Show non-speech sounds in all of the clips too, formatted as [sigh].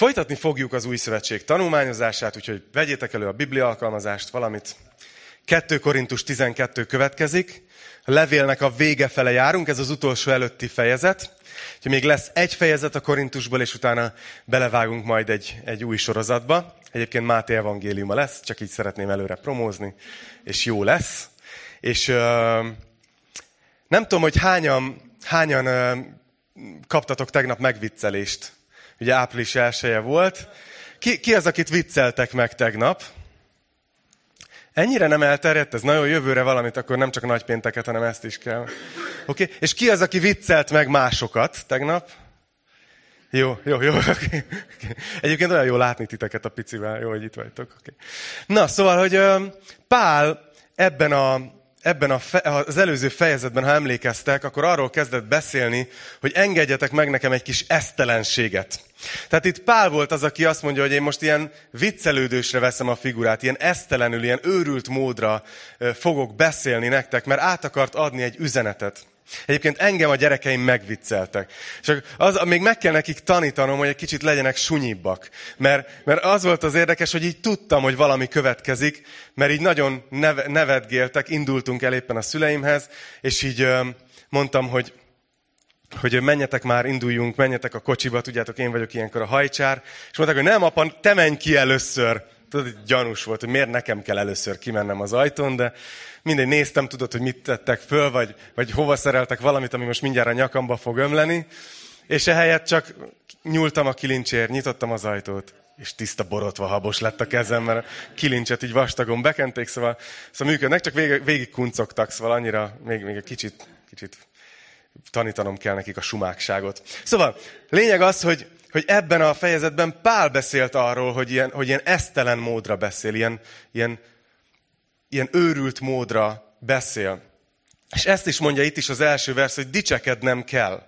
Folytatni fogjuk az új szövetség tanulmányozását, úgyhogy vegyétek elő a Biblia alkalmazást, valamit. 2 Korintus 12 következik. A levélnek a vége fele járunk, ez az utolsó előtti fejezet. Úgyhogy még lesz egy fejezet a Korintusból, és utána belevágunk majd egy, egy új sorozatba. Egyébként Máté evangéliuma lesz, csak így szeretném előre promózni, és jó lesz. És uh, nem tudom, hogy hányan, hányan uh, kaptatok tegnap megviccelést ugye április elsője volt. Ki, ki az, akit vicceltek meg tegnap? Ennyire nem elterjedt ez? Nagyon jövőre valamit, akkor nem csak nagypénteket, hanem ezt is kell. Oké? Okay? És ki az, aki viccelt meg másokat tegnap? Jó, jó, jó. [laughs] Okay. Egyébként olyan jó látni titeket a picivel. Jó, hogy itt vagytok. Okay. Na, szóval, hogy Pál ebben a ebben a fe, az előző fejezetben, ha emlékeztek, akkor arról kezdett beszélni, hogy engedjetek meg nekem egy kis esztelenséget. Tehát itt Pál volt az, aki azt mondja, hogy én most ilyen viccelődősre veszem a figurát, ilyen esztelenül, ilyen őrült módra fogok beszélni nektek, mert át akart adni egy üzenetet. Egyébként engem a gyerekeim megvicceltek. Csak az, még meg kell nekik tanítanom, hogy egy kicsit legyenek sunyibbak. Mert, mert az volt az érdekes, hogy így tudtam, hogy valami következik, mert így nagyon neve, nevetgéltek, indultunk el éppen a szüleimhez, és így mondtam, hogy hogy menjetek már, induljunk, menjetek a kocsiba, tudjátok, én vagyok ilyenkor a hajcsár, és mondták, hogy nem, apa, te menj ki először. Tudod, gyanús volt, hogy miért nekem kell először kimennem az ajtón, de mindegy, néztem, tudod, hogy mit tettek föl, vagy, vagy hova szereltek valamit, ami most mindjárt a nyakamba fog ömleni, és ehelyett csak nyúltam a kilincsér, nyitottam az ajtót, és tiszta borotva habos lett a kezem, mert a kilincset így vastagon bekenték, szóval, szóval működnek, csak végig, végig kuncogtak, szóval annyira még, még egy kicsit, kicsit tanítanom kell nekik a sumákságot. Szóval, lényeg az, hogy, hogy ebben a fejezetben Pál beszélt arról, hogy ilyen, hogy ilyen esztelen módra beszél, ilyen, ilyen, ilyen őrült módra beszél. És ezt is mondja itt is az első vers, hogy dicsekednem kell,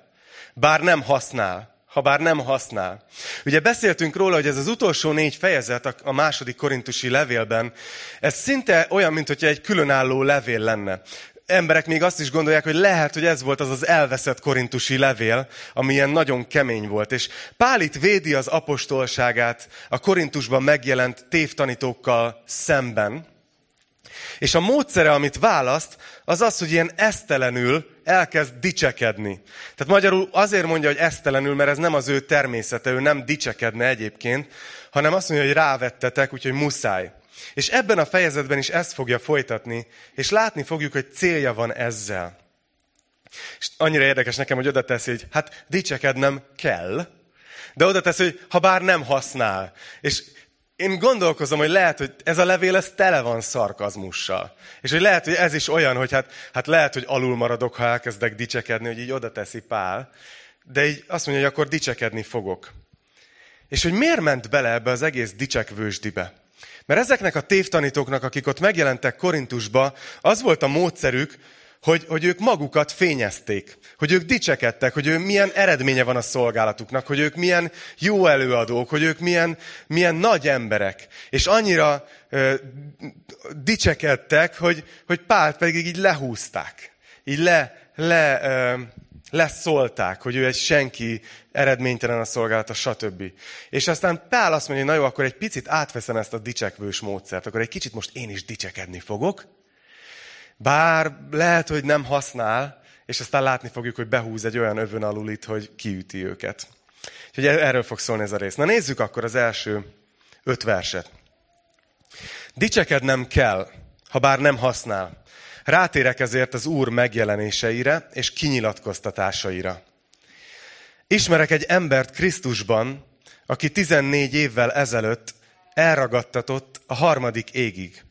bár nem használ ha bár nem használ. Ugye beszéltünk róla, hogy ez az utolsó négy fejezet a második korintusi levélben, ez szinte olyan, mint egy különálló levél lenne emberek még azt is gondolják, hogy lehet, hogy ez volt az az elveszett korintusi levél, ami ilyen nagyon kemény volt. És Pál itt védi az apostolságát a korintusban megjelent tévtanítókkal szemben. És a módszere, amit választ, az az, hogy ilyen esztelenül elkezd dicsekedni. Tehát magyarul azért mondja, hogy esztelenül, mert ez nem az ő természete, ő nem dicsekedne egyébként, hanem azt mondja, hogy rávettetek, úgyhogy muszáj. És ebben a fejezetben is ezt fogja folytatni, és látni fogjuk, hogy célja van ezzel. És annyira érdekes nekem, hogy oda teszi, hogy hát dicsekednem kell, de oda teszi, hogy ha bár nem használ. És én gondolkozom, hogy lehet, hogy ez a levél ez tele van szarkazmussal. És hogy lehet, hogy ez is olyan, hogy hát, hát lehet, hogy alul maradok, ha elkezdek dicsekedni, hogy így oda teszi Pál. De így azt mondja, hogy akkor dicsekedni fogok. És hogy miért ment bele ebbe az egész dicsekvősdibe? Mert ezeknek a tévtanítóknak, akik ott megjelentek Korintusba, az volt a módszerük, hogy, hogy ők magukat fényezték, hogy ők dicsekedtek, hogy ők milyen eredménye van a szolgálatuknak, hogy ők milyen jó előadók, hogy ők milyen, milyen nagy emberek. És annyira ö, dicsekedtek, hogy, hogy Pált pedig így lehúzták. Így le, le, ö, leszólták, hogy ő egy senki, eredménytelen a szolgálata, stb. És aztán Pál azt mondja, na jó, akkor egy picit átveszem ezt a dicsekvős módszert, akkor egy kicsit most én is dicsekedni fogok, bár lehet, hogy nem használ, és aztán látni fogjuk, hogy behúz egy olyan övön alulit, hogy kiüti őket. Úgyhogy erről fog szólni ez a rész. Na nézzük akkor az első öt verset. Dicsekednem kell, ha bár nem használ. Rátérek ezért az Úr megjelenéseire és kinyilatkoztatásaira. Ismerek egy embert Krisztusban, aki 14 évvel ezelőtt elragadtatott a harmadik égig.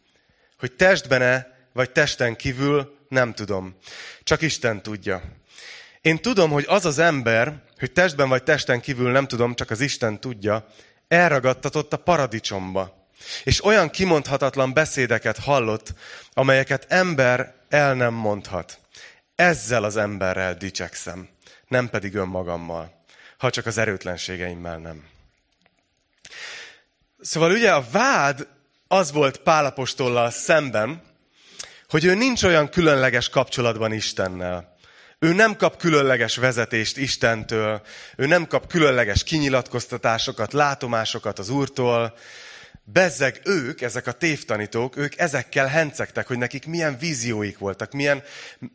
Hogy testben-e, vagy testen kívül, nem tudom. Csak Isten tudja. Én tudom, hogy az az ember, hogy testben vagy testen kívül, nem tudom, csak az Isten tudja, elragadtatott a paradicsomba és olyan kimondhatatlan beszédeket hallott, amelyeket ember el nem mondhat. Ezzel az emberrel dicsekszem, nem pedig önmagammal, ha csak az erőtlenségeimmel nem. Szóval ugye a vád az volt Pálapostollal szemben, hogy ő nincs olyan különleges kapcsolatban Istennel. Ő nem kap különleges vezetést Istentől, ő nem kap különleges kinyilatkoztatásokat, látomásokat az Úrtól. Bezzeg ők, ezek a tévtanítók, ők ezekkel hencegtek, hogy nekik milyen vízióik voltak, milyen,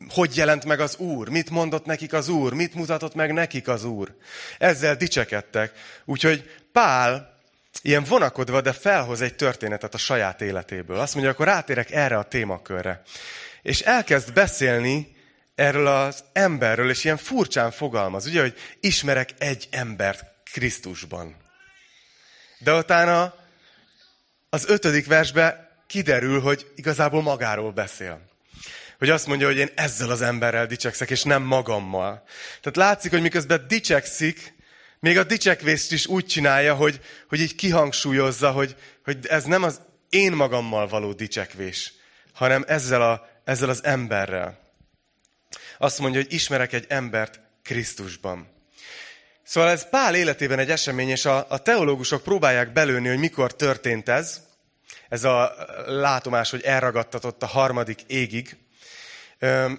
hogy jelent meg az Úr, mit mondott nekik az Úr, mit mutatott meg nekik az Úr. Ezzel dicsekedtek. Úgyhogy Pál ilyen vonakodva, de felhoz egy történetet a saját életéből. Azt mondja, akkor rátérek erre a témakörre. És elkezd beszélni erről az emberről, és ilyen furcsán fogalmaz, ugye, hogy ismerek egy embert Krisztusban. De utána az ötödik versbe kiderül, hogy igazából magáról beszél. Hogy azt mondja, hogy én ezzel az emberrel dicsekszek, és nem magammal. Tehát látszik, hogy miközben dicsekszik, még a dicsekvést is úgy csinálja, hogy, hogy így kihangsúlyozza, hogy, hogy ez nem az én magammal való dicsekvés, hanem ezzel, a, ezzel az emberrel. Azt mondja, hogy ismerek egy embert Krisztusban. Szóval ez Pál életében egy esemény, és a, a teológusok próbálják belőni, hogy mikor történt ez. Ez a látomás, hogy elragadtatott a harmadik égig.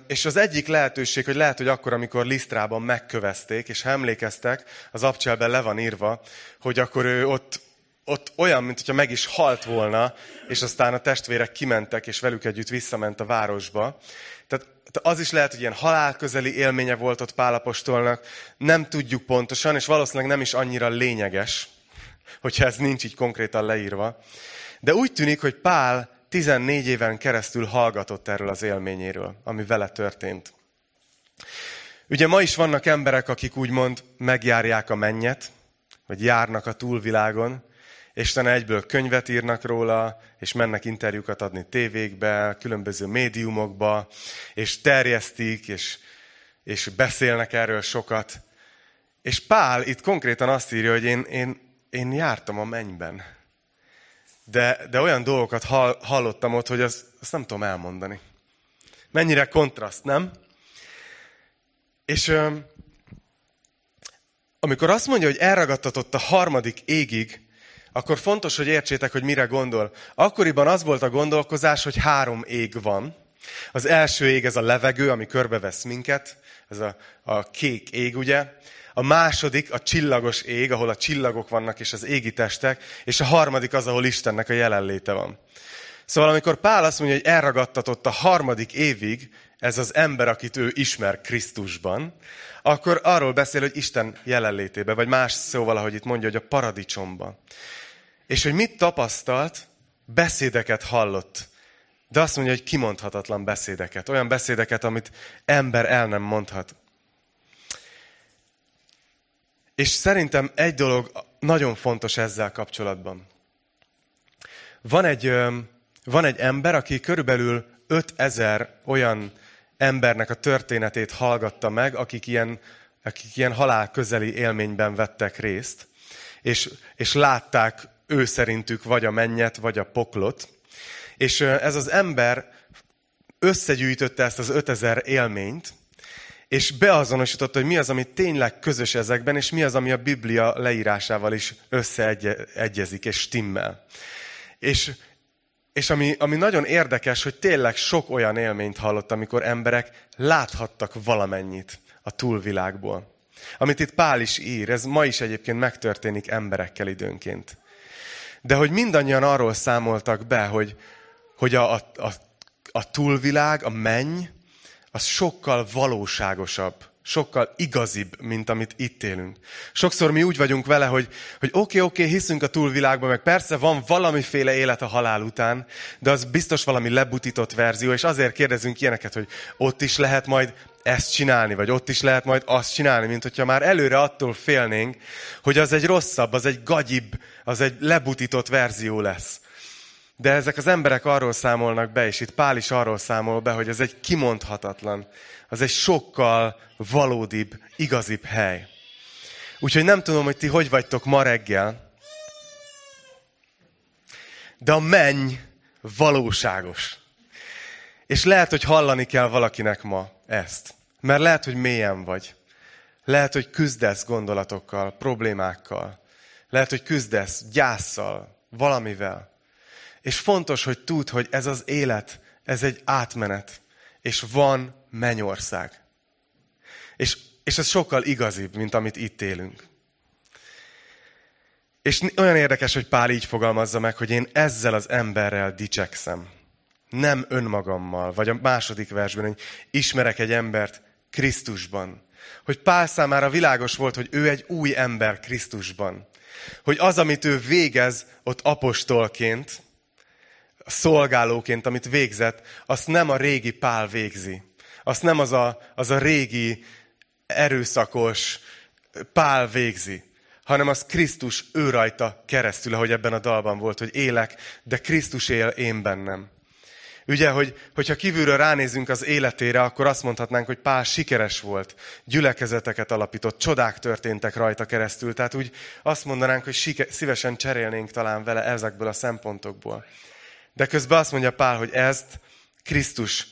És az egyik lehetőség, hogy lehet, hogy akkor, amikor Lisztrában megkövezték, és ha emlékeztek, az abcselben le van írva, hogy akkor ő ott, ott olyan, mint hogyha meg is halt volna, és aztán a testvérek kimentek, és velük együtt visszament a városba. Tehát az is lehet, hogy ilyen halálközeli élménye volt ott Pálapostolnak, nem tudjuk pontosan, és valószínűleg nem is annyira lényeges, hogyha ez nincs így konkrétan leírva. De úgy tűnik, hogy Pál 14 éven keresztül hallgatott erről az élményéről, ami vele történt. Ugye ma is vannak emberek, akik úgymond megjárják a mennyet, vagy járnak a túlvilágon, és utána egyből könyvet írnak róla, és mennek interjúkat adni tévékbe, különböző médiumokba, és terjesztik, és, és beszélnek erről sokat. És Pál itt konkrétan azt írja, hogy én, én, én jártam a mennyben. De, de olyan dolgokat hall, hallottam ott, hogy azt, azt nem tudom elmondani. Mennyire kontraszt, nem? És amikor azt mondja, hogy elragadtatott a harmadik égig, akkor fontos, hogy értsétek, hogy mire gondol. Akkoriban az volt a gondolkozás, hogy három ég van. Az első ég ez a levegő, ami körbevesz minket, ez a, a kék ég, ugye. A második a csillagos ég, ahol a csillagok vannak és az égi testek, és a harmadik az, ahol Istennek a jelenléte van. Szóval amikor Pál azt mondja, hogy elragadtatott a harmadik évig, ez az ember, akit ő ismer Krisztusban, akkor arról beszél, hogy Isten jelenlétébe, vagy más szóval, ahogy itt mondja, hogy a paradicsomban. És hogy mit tapasztalt, beszédeket hallott. De azt mondja, hogy kimondhatatlan beszédeket. Olyan beszédeket, amit ember el nem mondhat. És szerintem egy dolog nagyon fontos ezzel kapcsolatban. Van egy, van egy ember, aki körülbelül 5000 olyan embernek a történetét hallgatta meg, akik ilyen, akik ilyen halál közeli élményben vettek részt, és, és látták ő szerintük vagy a mennyet, vagy a poklot. És ez az ember összegyűjtötte ezt az 5000 élményt, és beazonosította, hogy mi az, ami tényleg közös ezekben, és mi az, ami a Biblia leírásával is összeegyezik és stimmel. És, és ami, ami nagyon érdekes, hogy tényleg sok olyan élményt hallott, amikor emberek láthattak valamennyit a túlvilágból. Amit itt Pál is ír, ez ma is egyébként megtörténik emberekkel időnként. De hogy mindannyian arról számoltak be, hogy, hogy a, a, a, a túlvilág, a menny, az sokkal valóságosabb, sokkal igazibb, mint amit itt élünk. Sokszor mi úgy vagyunk vele, hogy, hogy oké, okay, oké, okay, hiszünk a túlvilágban, meg persze van valamiféle élet a halál után, de az biztos valami lebutított verzió, és azért kérdezünk ilyeneket, hogy ott is lehet majd ezt csinálni, vagy ott is lehet majd azt csinálni, mint hogyha már előre attól félnénk, hogy az egy rosszabb, az egy gagyibb, az egy lebutított verzió lesz. De ezek az emberek arról számolnak be, és itt Pál is arról számol be, hogy ez egy kimondhatatlan, az egy sokkal valódibb, igazibb hely. Úgyhogy nem tudom, hogy ti hogy vagytok ma reggel, de a menny valóságos. És lehet, hogy hallani kell valakinek ma ezt. Mert lehet, hogy mélyen vagy. Lehet, hogy küzdesz gondolatokkal, problémákkal. Lehet, hogy küzdesz gyászsal, valamivel. És fontos, hogy tudd, hogy ez az élet, ez egy átmenet. És van mennyország. És, és ez sokkal igazibb, mint amit itt élünk. És olyan érdekes, hogy Pál így fogalmazza meg, hogy én ezzel az emberrel dicsekszem. Nem önmagammal. Vagy a második versben, hogy ismerek egy embert Krisztusban. Hogy Pál számára világos volt, hogy ő egy új ember Krisztusban. Hogy az, amit ő végez ott apostolként, szolgálóként, amit végzett, azt nem a régi Pál végzi. Azt nem az a, az a régi erőszakos Pál végzi, hanem az Krisztus ő rajta keresztül, ahogy ebben a dalban volt, hogy élek, de Krisztus él én bennem. Ugye, hogy, hogyha kívülről ránézünk az életére, akkor azt mondhatnánk, hogy Pál sikeres volt, gyülekezeteket alapított, csodák történtek rajta keresztül. Tehát úgy azt mondanánk, hogy sike, szívesen cserélnénk talán vele ezekből a szempontokból. De közben azt mondja Pál, hogy ezt Krisztus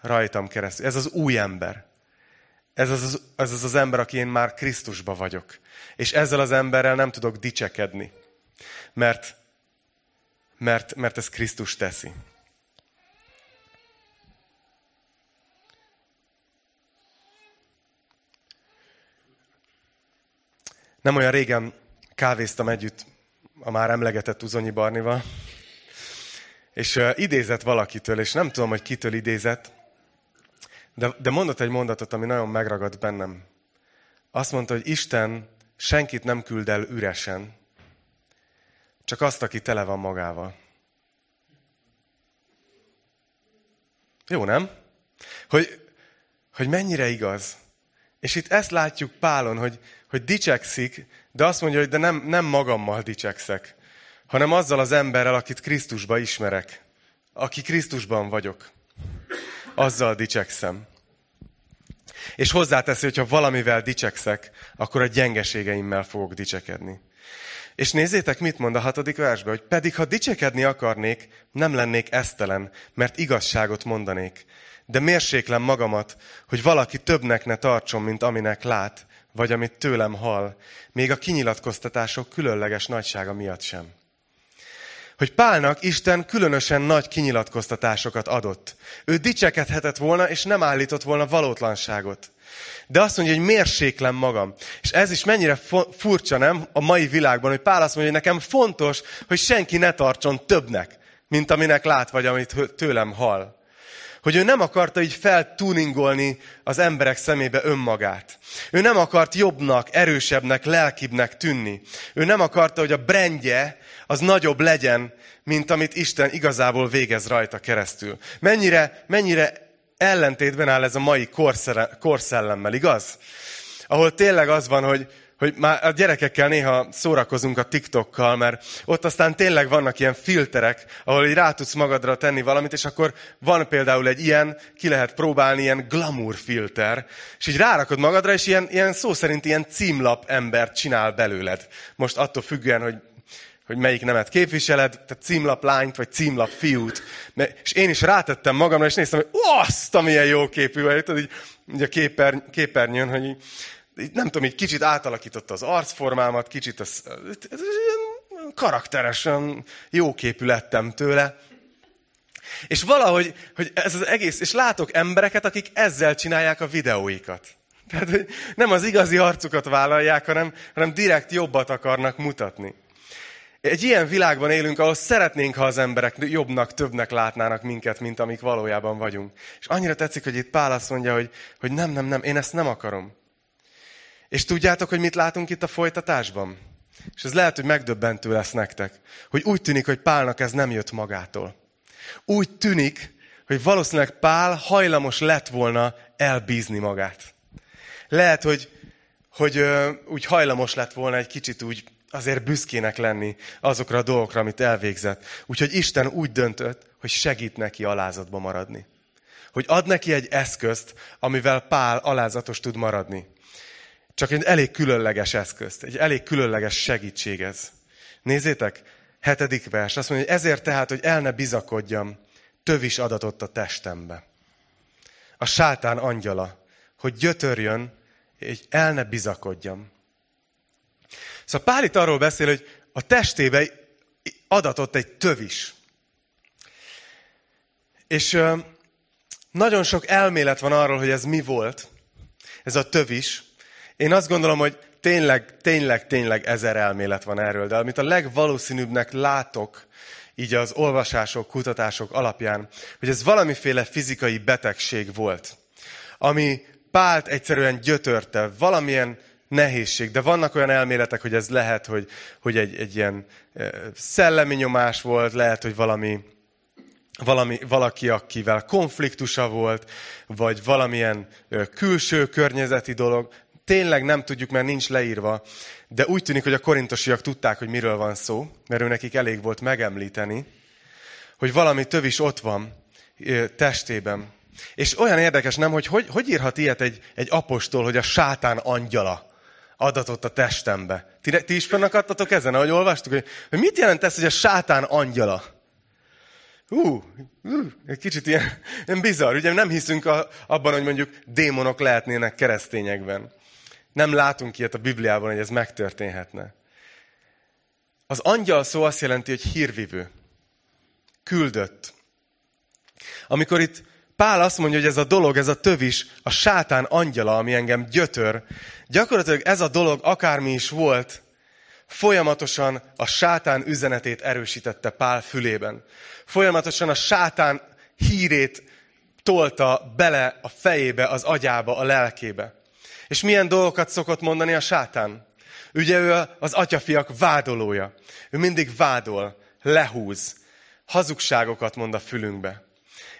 rajtam keresztül. Ez az új ember. Ez az az, ez az az ember, aki én már Krisztusba vagyok. És ezzel az emberrel nem tudok dicsekedni. Mert, mert, mert ez Krisztus teszi. Nem olyan régen kávéztam együtt a már emlegetett Uzonyi Barnival, és idézett valakitől, és nem tudom, hogy kitől idézett, de, de mondott egy mondatot, ami nagyon megragadt bennem. Azt mondta, hogy Isten senkit nem küld el üresen, csak azt, aki tele van magával. Jó, nem? Hogy, hogy mennyire igaz. És itt ezt látjuk Pálon, hogy, hogy dicsekszik, de azt mondja, hogy de nem, nem magammal dicsekszek, hanem azzal az emberrel, akit Krisztusba ismerek, aki Krisztusban vagyok. Azzal dicsekszem. És hozzáteszi, hogy ha valamivel dicsekszek, akkor a gyengeségeimmel fogok dicsekedni. És nézzétek, mit mond a hatodik versben, hogy pedig ha dicsekedni akarnék, nem lennék esztelen, mert igazságot mondanék. De mérséklem magamat, hogy valaki többnek ne tartson, mint aminek lát, vagy amit tőlem hall, még a kinyilatkoztatások különleges nagysága miatt sem hogy Pálnak Isten különösen nagy kinyilatkoztatásokat adott. Ő dicsekedhetett volna, és nem állított volna valótlanságot. De azt mondja, hogy mérséklem magam. És ez is mennyire furcsa, nem? A mai világban, hogy Pál azt mondja, hogy nekem fontos, hogy senki ne tartson többnek, mint aminek lát, vagy amit tőlem hall. Hogy ő nem akarta így feltuningolni az emberek szemébe önmagát. Ő nem akart jobbnak, erősebbnek, lelkibbnek tűnni. Ő nem akarta, hogy a brendje az nagyobb legyen, mint amit Isten igazából végez rajta keresztül. Mennyire, mennyire ellentétben áll ez a mai korszellemmel, igaz? Ahol tényleg az van, hogy, hogy már a gyerekekkel néha szórakozunk a TikTokkal, mert ott aztán tényleg vannak ilyen filterek, ahol így rá tudsz magadra tenni valamit, és akkor van például egy ilyen, ki lehet próbálni, ilyen glamour filter, és így rárakod magadra, és ilyen, ilyen szó szerint ilyen címlap embert csinál belőled. Most attól függően, hogy hogy melyik nemet képviseled, tehát címlap lányt, vagy címlap fiút. És én is rátettem magamra, és néztem, hogy azt, amilyen jó képű vagy. Tudod, így, így a képer, képernyőn, hogy így, nem tudom, így kicsit átalakította az arcformámat, kicsit az, karakteresen jó képű lettem tőle. És valahogy, hogy ez az egész, és látok embereket, akik ezzel csinálják a videóikat. Tehát, hogy nem az igazi arcukat vállalják, hanem, hanem direkt jobbat akarnak mutatni. Egy ilyen világban élünk, ahol szeretnénk, ha az emberek jobbnak, többnek látnának minket, mint amik valójában vagyunk. És annyira tetszik, hogy itt Pál azt mondja, hogy, hogy nem, nem, nem, én ezt nem akarom. És tudjátok, hogy mit látunk itt a folytatásban? És ez lehet, hogy megdöbbentő lesz nektek, hogy úgy tűnik, hogy Pálnak ez nem jött magától. Úgy tűnik, hogy valószínűleg Pál hajlamos lett volna elbízni magát. Lehet, hogy, hogy ö, úgy hajlamos lett volna egy kicsit úgy azért büszkének lenni azokra a dolgokra, amit elvégzett. Úgyhogy Isten úgy döntött, hogy segít neki alázatba maradni. Hogy ad neki egy eszközt, amivel Pál alázatos tud maradni. Csak egy elég különleges eszközt, egy elég különleges segítség ez. Nézzétek, hetedik vers, azt mondja, hogy ezért tehát, hogy el ne bizakodjam, tövis adatott a testembe. A sátán angyala, hogy gyötörjön, és el ne bizakodjam. Szóval Pál itt arról beszél, hogy a testébe adatott egy tövis. És nagyon sok elmélet van arról, hogy ez mi volt. ez a tövis. Én azt gondolom, hogy tényleg, tényleg, tényleg ezer elmélet van erről, de amit a legvalószínűbbnek látok, így az olvasások, kutatások alapján, hogy ez valamiféle fizikai betegség volt, ami Pált egyszerűen gyötörte, valamilyen nehézség, de vannak olyan elméletek, hogy ez lehet, hogy, hogy egy, egy ilyen szellemi nyomás volt, lehet, hogy valami, valami, valaki, akivel konfliktusa volt, vagy valamilyen külső környezeti dolog. Tényleg nem tudjuk, mert nincs leírva, de úgy tűnik, hogy a korintosiak tudták, hogy miről van szó, mert ő nekik elég volt megemlíteni, hogy valami tövis ott van testében. És olyan érdekes, nem, hogy hogy, hogy írhat ilyet egy, egy apostol, hogy a sátán angyala adatott a testembe. Ti, ti is fennakadtatok ezen, ahogy olvastuk, hogy, hogy mit jelent ez, hogy a sátán angyala? Hú, egy kicsit ilyen, ilyen bizarr. Ugye nem hiszünk a, abban, hogy mondjuk démonok lehetnének keresztényekben. Nem látunk ilyet a Bibliában, hogy ez megtörténhetne. Az angyal szó azt jelenti, hogy hírvivő. Küldött. Amikor itt Pál azt mondja, hogy ez a dolog, ez a tövis, a sátán angyala, ami engem gyötör. Gyakorlatilag ez a dolog, akármi is volt, folyamatosan a sátán üzenetét erősítette Pál fülében. Folyamatosan a sátán hírét tolta bele a fejébe, az agyába, a lelkébe. És milyen dolgokat szokott mondani a sátán? Ugye ő az atyafiak vádolója. Ő mindig vádol, lehúz, hazugságokat mond a fülünkbe.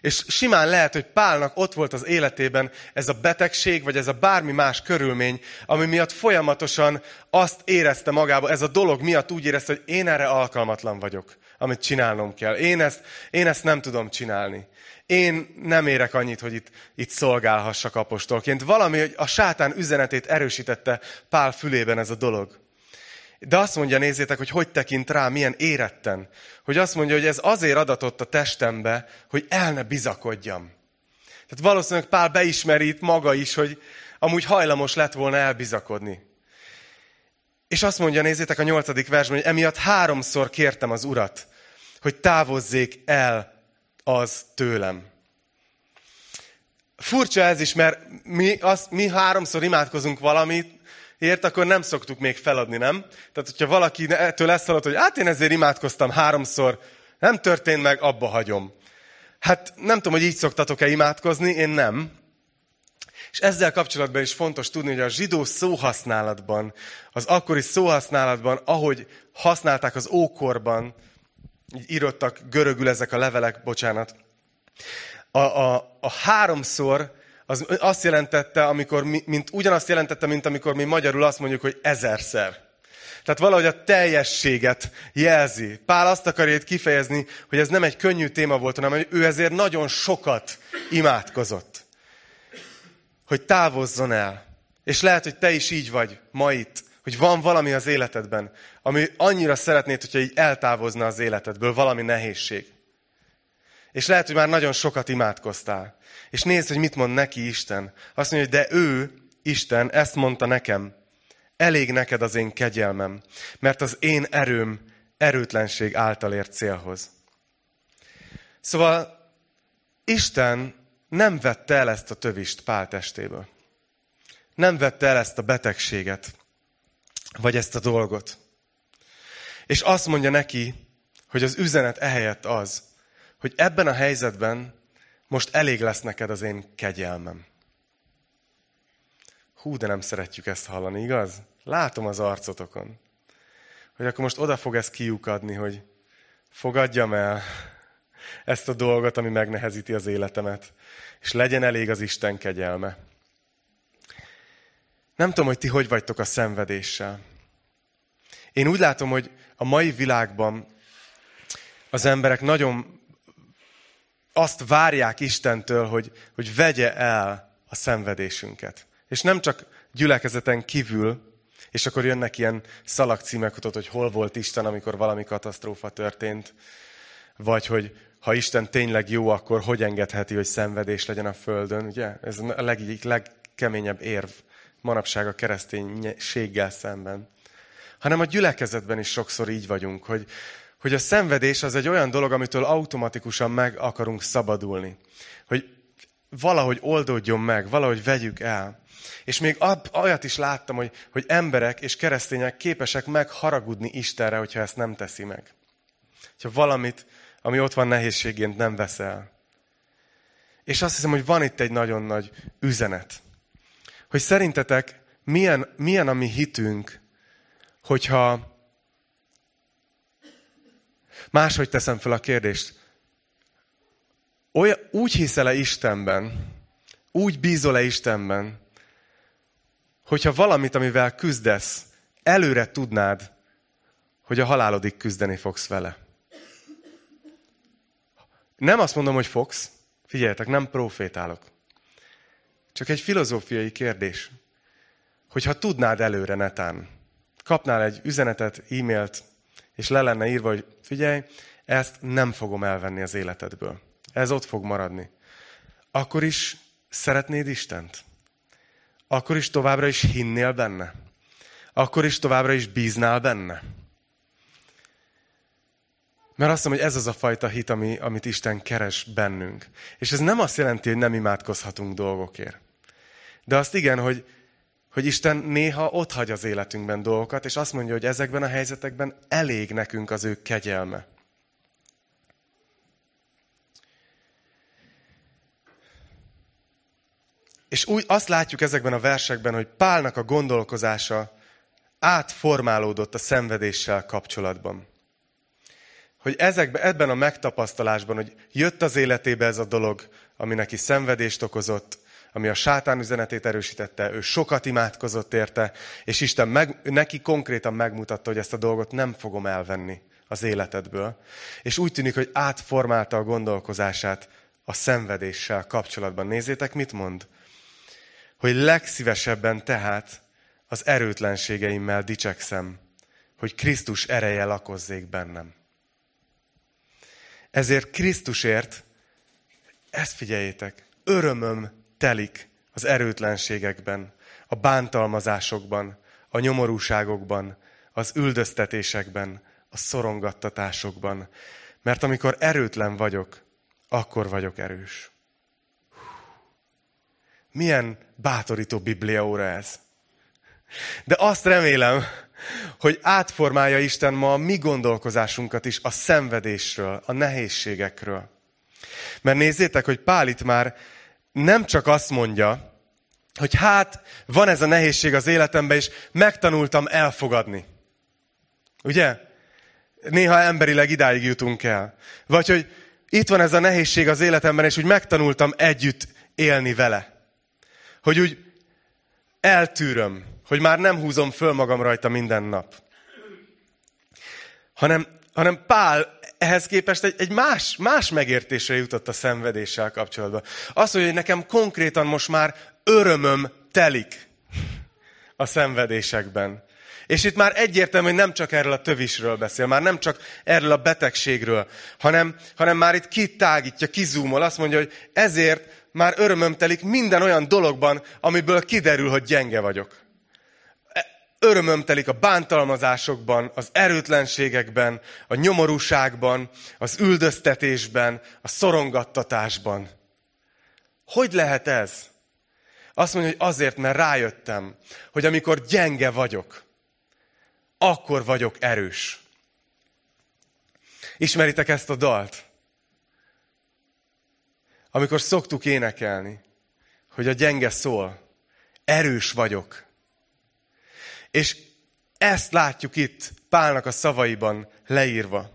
És simán lehet, hogy Pálnak ott volt az életében ez a betegség, vagy ez a bármi más körülmény, ami miatt folyamatosan azt érezte magába, ez a dolog miatt úgy érezte, hogy én erre alkalmatlan vagyok, amit csinálnom kell. Én ezt, én ezt nem tudom csinálni. Én nem érek annyit, hogy itt, itt szolgálhassak apostolként. Valami, hogy a sátán üzenetét erősítette Pál fülében ez a dolog. De azt mondja, nézzétek, hogy hogy tekint rá, milyen éretten. Hogy azt mondja, hogy ez azért adatott a testembe, hogy el ne bizakodjam. Tehát valószínűleg Pál beismeri itt maga is, hogy amúgy hajlamos lett volna elbizakodni. És azt mondja, nézzétek a nyolcadik versben, hogy emiatt háromszor kértem az urat, hogy távozzék el az tőlem. Furcsa ez is, mert mi, az, mi háromszor imádkozunk valamit, ért, akkor nem szoktuk még feladni, nem? Tehát, hogyha valaki ettől lesz hallott, hogy hát én ezért imádkoztam háromszor, nem történt meg, abba hagyom. Hát nem tudom, hogy így szoktatok-e imádkozni, én nem. És ezzel kapcsolatban is fontos tudni, hogy a zsidó szóhasználatban, az akkori szóhasználatban, ahogy használták az ókorban, írottak görögül ezek a levelek, bocsánat, a, a, a háromszor az azt jelentette, amikor, mint, ugyanazt jelentette, mint amikor mi magyarul azt mondjuk, hogy ezerszer. Tehát valahogy a teljességet jelzi. Pál azt akarja itt kifejezni, hogy ez nem egy könnyű téma volt, hanem hogy ő ezért nagyon sokat imádkozott. Hogy távozzon el. És lehet, hogy te is így vagy ma itt, hogy van valami az életedben, ami annyira szeretnéd, hogyha így eltávozna az életedből, valami nehézség. És lehet, hogy már nagyon sokat imádkoztál. És nézd, hogy mit mond neki Isten. Azt mondja, hogy de ő, Isten, ezt mondta nekem. Elég neked az én kegyelmem, mert az én erőm erőtlenség által ért célhoz. Szóval Isten nem vette el ezt a tövist Pál testéből. Nem vette el ezt a betegséget, vagy ezt a dolgot. És azt mondja neki, hogy az üzenet ehelyett az, hogy ebben a helyzetben most elég lesz neked az én kegyelmem. Hú, de nem szeretjük ezt hallani, igaz? Látom az arcotokon. Hogy akkor most oda fog ez kiukadni, hogy fogadjam el ezt a dolgot, ami megnehezíti az életemet, és legyen elég az Isten kegyelme. Nem tudom, hogy ti hogy vagytok a szenvedéssel. Én úgy látom, hogy a mai világban az emberek nagyon azt várják Istentől, hogy, hogy vegye el a szenvedésünket. És nem csak gyülekezeten kívül, és akkor jönnek ilyen szalagcímek, hogy hol volt Isten, amikor valami katasztrófa történt, vagy hogy ha Isten tényleg jó, akkor hogy engedheti, hogy szenvedés legyen a Földön. Ugye? Ez a legik, legkeményebb érv manapság a kereszténységgel szemben. Hanem a gyülekezetben is sokszor így vagyunk, hogy, hogy a szenvedés az egy olyan dolog, amitől automatikusan meg akarunk szabadulni. Hogy valahogy oldódjon meg, valahogy vegyük el. És még olyat is láttam, hogy, hogy emberek és keresztények képesek megharagudni Istenre, hogyha ezt nem teszi meg. Ha valamit, ami ott van nehézségként nem veszel. És azt hiszem, hogy van itt egy nagyon nagy üzenet. Hogy szerintetek milyen, milyen a mi hitünk, hogyha máshogy teszem fel a kérdést. Olyan, úgy hiszel-e Istenben, úgy bízol-e Istenben, hogyha valamit, amivel küzdesz, előre tudnád, hogy a halálodig küzdeni fogsz vele. Nem azt mondom, hogy fogsz, figyeljetek, nem profétálok. Csak egy filozófiai kérdés. Hogyha tudnád előre netán, kapnál egy üzenetet, e-mailt, és le lenne írva, hogy figyelj, ezt nem fogom elvenni az életedből. Ez ott fog maradni. Akkor is szeretnéd Istent? Akkor is továbbra is hinnél benne? Akkor is továbbra is bíznál benne? Mert azt mondom, hogy ez az a fajta hit, ami, amit Isten keres bennünk. És ez nem azt jelenti, hogy nem imádkozhatunk dolgokért. De azt igen, hogy, hogy Isten néha ott hagy az életünkben dolgokat, és azt mondja, hogy ezekben a helyzetekben elég nekünk az ő kegyelme. És úgy azt látjuk ezekben a versekben, hogy Pálnak a gondolkozása átformálódott a szenvedéssel kapcsolatban. Hogy ezekben, ebben a megtapasztalásban, hogy jött az életébe ez a dolog, ami neki szenvedést okozott, ami a sátán üzenetét erősítette, ő sokat imádkozott érte, és Isten meg, neki konkrétan megmutatta, hogy ezt a dolgot nem fogom elvenni az életedből. És úgy tűnik, hogy átformálta a gondolkozását a szenvedéssel kapcsolatban. Nézzétek, mit mond? hogy legszívesebben tehát az erőtlenségeimmel dicsekszem, hogy Krisztus ereje lakozzék bennem. Ezért Krisztusért, ezt figyeljétek, örömöm telik az erőtlenségekben, a bántalmazásokban, a nyomorúságokban, az üldöztetésekben, a szorongattatásokban. Mert amikor erőtlen vagyok, akkor vagyok erős. Milyen bátorító bibliaóra ez. De azt remélem, hogy átformálja Isten ma a mi gondolkozásunkat is a szenvedésről, a nehézségekről. Mert nézzétek, hogy Pál itt már nem csak azt mondja, hogy hát van ez a nehézség az életemben, és megtanultam elfogadni. Ugye? Néha emberileg idáig jutunk el. Vagy hogy itt van ez a nehézség az életemben, és úgy megtanultam együtt élni vele hogy úgy eltűröm, hogy már nem húzom föl magam rajta minden nap. Hanem, hanem Pál ehhez képest egy, egy más, más megértésre jutott a szenvedéssel kapcsolatban. Azt mondja, hogy nekem konkrétan most már örömöm telik a szenvedésekben. És itt már egyértelmű, hogy nem csak erről a tövisről beszél, már nem csak erről a betegségről, hanem, hanem már itt kitágítja, kizúmol, azt mondja, hogy ezért már örömöm telik minden olyan dologban, amiből kiderül, hogy gyenge vagyok. Örömöm telik a bántalmazásokban, az erőtlenségekben, a nyomorúságban, az üldöztetésben, a szorongattatásban. Hogy lehet ez? Azt mondja, hogy azért, mert rájöttem, hogy amikor gyenge vagyok, akkor vagyok erős. Ismeritek ezt a dalt? amikor szoktuk énekelni, hogy a gyenge szól, erős vagyok. És ezt látjuk itt Pálnak a szavaiban leírva.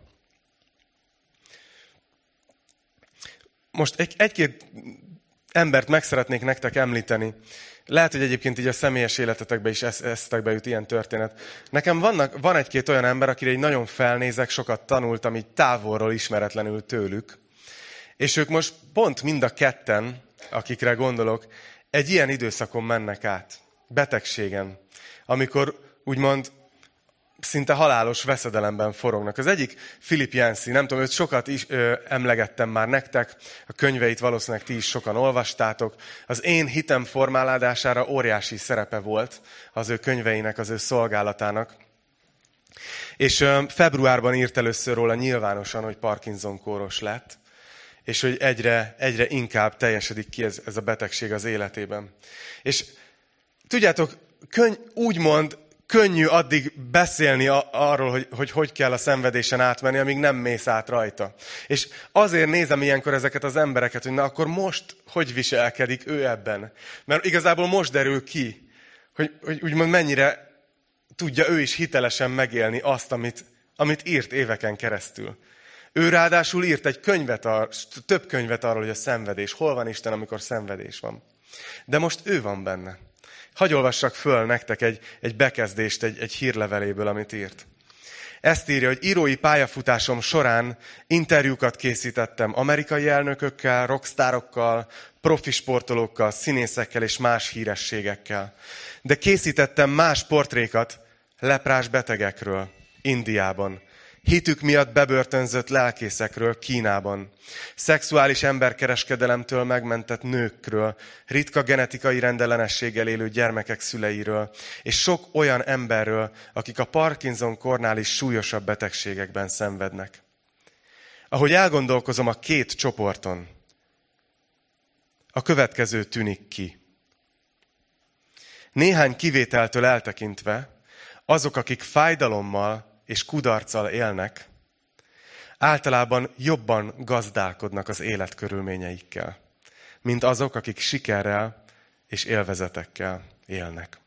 Most egy, egy-két embert meg szeretnék nektek említeni. Lehet, hogy egyébként így a személyes életetekbe is esztekbe jut ilyen történet. Nekem vannak, van egy-két olyan ember, akire egy nagyon felnézek, sokat tanultam, így távolról ismeretlenül tőlük. És ők most pont mind a ketten, akikre gondolok, egy ilyen időszakon mennek át. Betegségen. Amikor úgymond szinte halálos veszedelemben forognak. Az egyik Philip Yancey, nem tudom, őt sokat is ö, emlegettem már nektek, a könyveit valószínűleg ti is sokan olvastátok. Az én hitem formáládására óriási szerepe volt az ő könyveinek, az ő szolgálatának. És ö, februárban írt először róla nyilvánosan, hogy Parkinson kóros lett, és hogy egyre, egyre inkább teljesedik ki ez, ez a betegség az életében. És tudjátok, könny, úgymond könnyű addig beszélni arról, hogy, hogy hogy kell a szenvedésen átmenni, amíg nem mész át rajta. És azért nézem ilyenkor ezeket az embereket, hogy na akkor most hogy viselkedik ő ebben. Mert igazából most derül ki, hogy, hogy úgymond mennyire tudja ő is hitelesen megélni azt, amit, amit írt éveken keresztül. Ő ráadásul írt egy könyvet, több könyvet arról, hogy a szenvedés. Hol van Isten, amikor szenvedés van? De most ő van benne. Hagy olvassak föl nektek egy, egy bekezdést egy, egy hírleveléből, amit írt. Ezt írja, hogy írói pályafutásom során interjúkat készítettem amerikai elnökökkel, rockstárokkal, profi sportolókkal, színészekkel és más hírességekkel. De készítettem más portrékat leprás betegekről Indiában, hitük miatt bebörtönzött lelkészekről Kínában, szexuális emberkereskedelemtől megmentett nőkről, ritka genetikai rendellenességgel élő gyermekek szüleiről, és sok olyan emberről, akik a Parkinson kornál is súlyosabb betegségekben szenvednek. Ahogy elgondolkozom a két csoporton, a következő tűnik ki. Néhány kivételtől eltekintve, azok, akik fájdalommal és kudarccal élnek, általában jobban gazdálkodnak az életkörülményeikkel, mint azok, akik sikerrel és élvezetekkel élnek.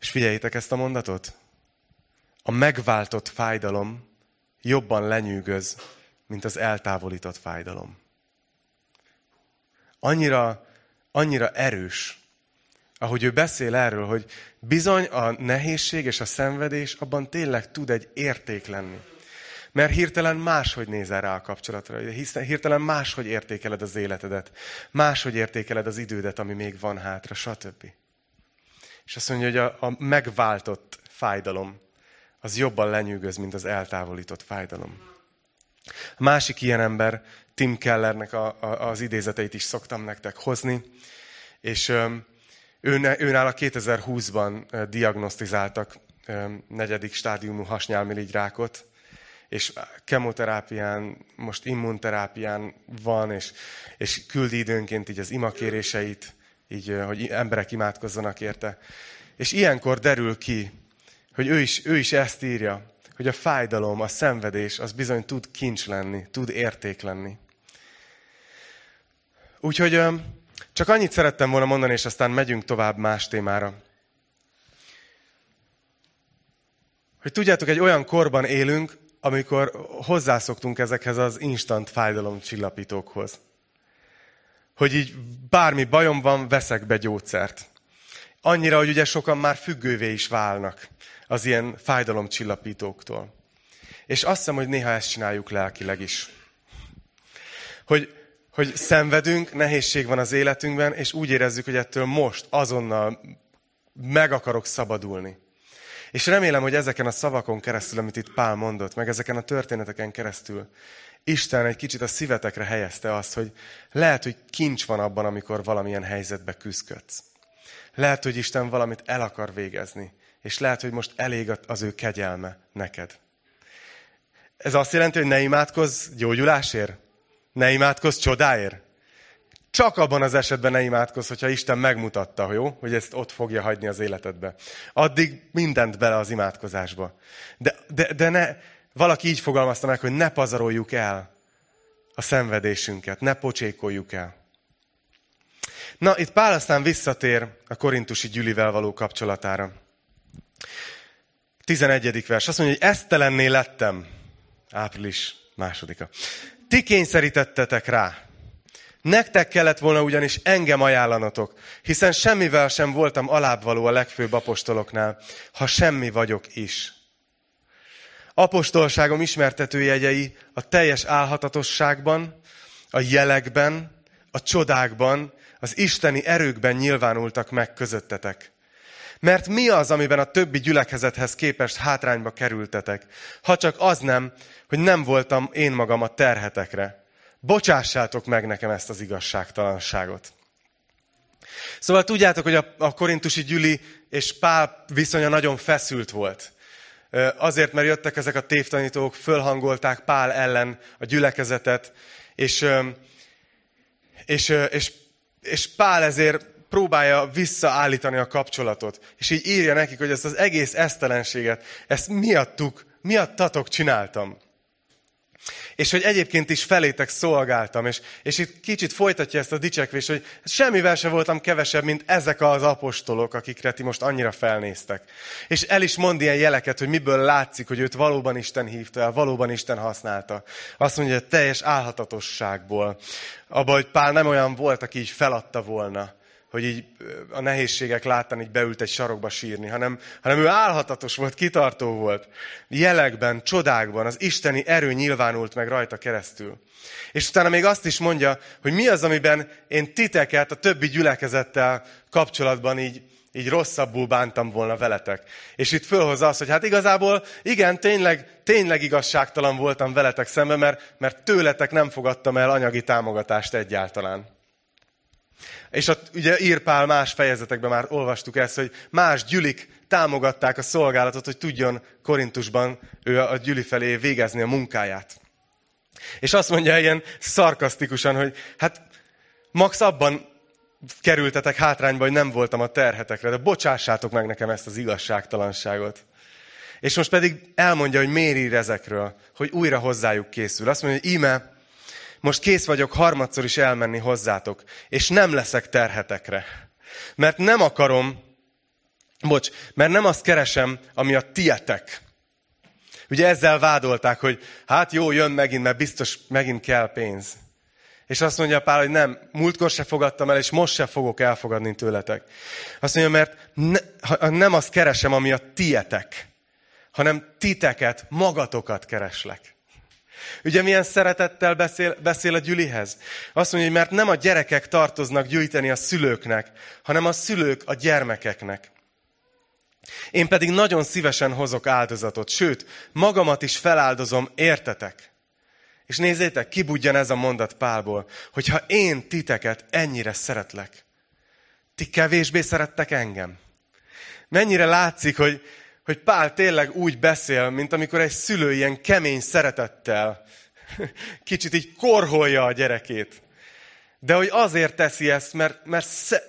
És figyeljétek ezt a mondatot. A megváltott fájdalom jobban lenyűgöz, mint az eltávolított fájdalom. Annyira, annyira erős ahogy ő beszél erről, hogy bizony a nehézség és a szenvedés abban tényleg tud egy érték lenni. Mert hirtelen máshogy nézel rá a kapcsolatra, hirtelen máshogy értékeled az életedet, máshogy értékeled az idődet, ami még van hátra, stb. És azt mondja, hogy a, a megváltott fájdalom az jobban lenyűgöz, mint az eltávolított fájdalom. A másik ilyen ember, Tim Kellernek a, a, az idézeteit is szoktam nektek hozni, és Őnála 2020-ban diagnosztizáltak negyedik stádiumú hasnyálmirigyrákot, és kemoterápián, most immunterápián van, és, és küldi időnként így az imakéréseit, így, hogy emberek imádkozzanak érte. És ilyenkor derül ki, hogy ő is, ő is ezt írja, hogy a fájdalom, a szenvedés, az bizony tud kincs lenni, tud érték lenni. Úgyhogy csak annyit szerettem volna mondani, és aztán megyünk tovább más témára. Hogy tudjátok, egy olyan korban élünk, amikor hozzászoktunk ezekhez az instant fájdalomcsillapítókhoz. Hogy így bármi bajom van, veszek be gyógyszert. Annyira, hogy ugye sokan már függővé is válnak az ilyen fájdalomcsillapítóktól. És azt hiszem, hogy néha ezt csináljuk lelkileg is. Hogy hogy szenvedünk, nehézség van az életünkben, és úgy érezzük, hogy ettől most, azonnal meg akarok szabadulni. És remélem, hogy ezeken a szavakon keresztül, amit itt Pál mondott, meg ezeken a történeteken keresztül, Isten egy kicsit a szívetekre helyezte azt, hogy lehet, hogy kincs van abban, amikor valamilyen helyzetbe küzdködsz. Lehet, hogy Isten valamit el akar végezni, és lehet, hogy most elég az ő kegyelme neked. Ez azt jelenti, hogy ne imádkozz gyógyulásért? Ne imádkozz csodáért. Csak abban az esetben ne imádkozz, hogyha Isten megmutatta, jó? hogy ezt ott fogja hagyni az életedbe. Addig mindent bele az imádkozásba. De, de, de ne, valaki így fogalmazta meg, hogy ne pazaroljuk el a szenvedésünket, ne pocsékoljuk el. Na, itt Pál aztán visszatér a korintusi gyülivel való kapcsolatára. 11. vers. Azt mondja, hogy esztelenné lettem. Április másodika. Ti kényszerítettetek rá. Nektek kellett volna ugyanis engem ajánlanatok, hiszen semmivel sem voltam alábbvaló a legfőbb apostoloknál, ha semmi vagyok is. Apostolságom ismertetőjegyei a teljes álhatatosságban, a jelekben, a csodákban, az isteni erőkben nyilvánultak meg közöttetek. Mert mi az, amiben a többi gyülekezethez képest hátrányba kerültetek? Ha csak az nem, hogy nem voltam én magam a terhetekre. Bocsássátok meg nekem ezt az igazságtalanságot. Szóval tudjátok, hogy a, a korintusi gyüli és Pál viszonya nagyon feszült volt. Azért, mert jöttek ezek a tévtanítók, fölhangolták Pál ellen a gyülekezetet, és, és, és, és Pál ezért próbálja visszaállítani a kapcsolatot. És így írja nekik, hogy ezt az egész esztelenséget, ezt miattuk, miattatok csináltam. És hogy egyébként is felétek szolgáltam, és, és itt kicsit folytatja ezt a dicsekvést, hogy semmivel se voltam kevesebb, mint ezek az apostolok, akikre ti most annyira felnéztek. És el is mond ilyen jeleket, hogy miből látszik, hogy őt valóban Isten hívta el, valóban Isten használta. Azt mondja, hogy teljes álhatatosságból. Abban, hogy Pál nem olyan volt, aki így feladta volna hogy így a nehézségek láttán így beült egy sarokba sírni, hanem, hanem ő álhatatos volt, kitartó volt. Jelekben, csodákban az isteni erő nyilvánult meg rajta keresztül. És utána még azt is mondja, hogy mi az, amiben én titeket a többi gyülekezettel kapcsolatban így, így rosszabbul bántam volna veletek. És itt fölhozza azt, hogy hát igazából igen, tényleg, tényleg igazságtalan voltam veletek szemben, mert, mert tőletek nem fogadtam el anyagi támogatást egyáltalán. És ott ugye írpál más fejezetekben már olvastuk ezt, hogy más gyülik támogatták a szolgálatot, hogy tudjon Korintusban ő a gyüli felé végezni a munkáját. És azt mondja ilyen szarkasztikusan, hogy hát max abban kerültetek hátrányba, hogy nem voltam a terhetekre, de bocsássátok meg nekem ezt az igazságtalanságot. És most pedig elmondja, hogy miért ír ezekről, hogy újra hozzájuk készül. Azt mondja, hogy íme, most kész vagyok harmadszor is elmenni hozzátok, és nem leszek terhetekre. Mert nem akarom, bocs, mert nem azt keresem, ami a tietek. Ugye ezzel vádolták, hogy hát jó, jön megint, mert biztos megint kell pénz. És azt mondja Pál, hogy nem, múltkor se fogadtam el, és most se fogok elfogadni tőletek. Azt mondja, mert ne, nem azt keresem, ami a tietek, hanem titeket, magatokat kereslek. Ugye milyen szeretettel beszél, beszél a Gyülihez? Azt mondja, hogy mert nem a gyerekek tartoznak gyűjteni a szülőknek, hanem a szülők a gyermekeknek. Én pedig nagyon szívesen hozok áldozatot, sőt, magamat is feláldozom, értetek? És nézzétek, kibudjan ez a mondat Pálból, hogyha én titeket ennyire szeretlek, ti kevésbé szerettek engem? Mennyire látszik, hogy, hogy Pál tényleg úgy beszél, mint amikor egy szülő ilyen kemény szeretettel [laughs] kicsit így korholja a gyerekét. De hogy azért teszi ezt, mert, mert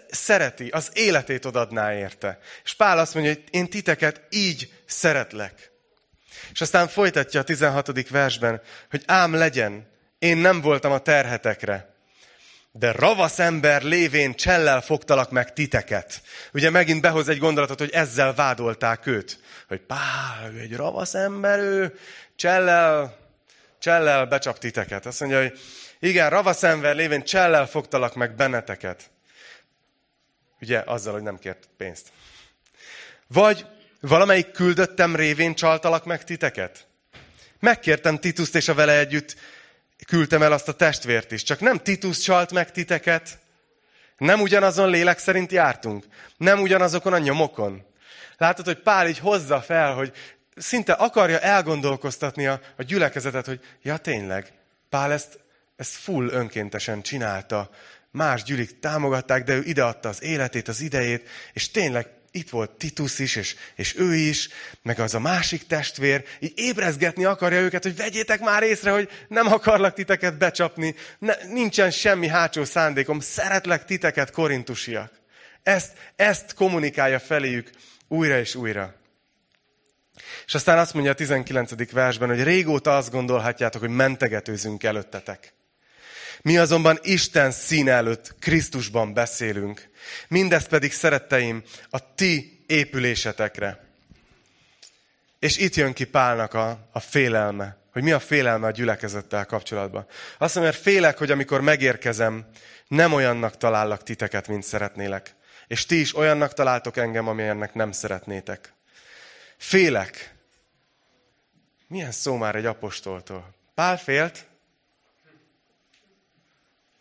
szereti, az életét odadná érte. És Pál azt mondja, hogy én titeket így szeretlek. És aztán folytatja a 16. versben, hogy ám legyen, én nem voltam a terhetekre, de ravasz ember lévén csellel fogtalak meg titeket. Ugye megint behoz egy gondolatot, hogy ezzel vádolták őt. Hogy Pál, ő egy ravasz ember, ő csellel, csellel becsap titeket. Azt mondja, hogy igen, ravasz ember lévén csellel fogtalak meg benneteket. Ugye azzal, hogy nem kért pénzt. Vagy valamelyik küldöttem révén csaltalak meg titeket? Megkértem Tituszt és a vele együtt küldtem el azt a testvért is. Csak nem Titus csalt meg titeket, nem ugyanazon lélek szerint jártunk, nem ugyanazokon a nyomokon. Látod, hogy Pál így hozza fel, hogy szinte akarja elgondolkoztatni a, a gyülekezetet, hogy ja tényleg, Pál ezt, ezt full önkéntesen csinálta. Más gyülik támogatták, de ő ideadta az életét, az idejét, és tényleg itt volt Titus is, és, és ő is, meg az a másik testvér, így ébrezgetni akarja őket, hogy vegyétek már észre, hogy nem akarlak titeket becsapni, ne, nincsen semmi hátsó szándékom, szeretlek titeket, korintusiak. Ezt, ezt kommunikálja feléjük újra és újra. És aztán azt mondja a 19. versben, hogy régóta azt gondolhatjátok, hogy mentegetőzünk előttetek. Mi azonban Isten szín előtt Krisztusban beszélünk. Mindezt pedig, szeretteim, a ti épülésetekre. És itt jön ki Pálnak a, a félelme, hogy mi a félelme a gyülekezettel kapcsolatban. Azt mondja, mert félek, hogy amikor megérkezem, nem olyannak talállak titeket, mint szeretnélek. És ti is olyannak találtok engem, amilyennek nem szeretnétek. Félek. Milyen szó már egy apostoltól? Pál félt?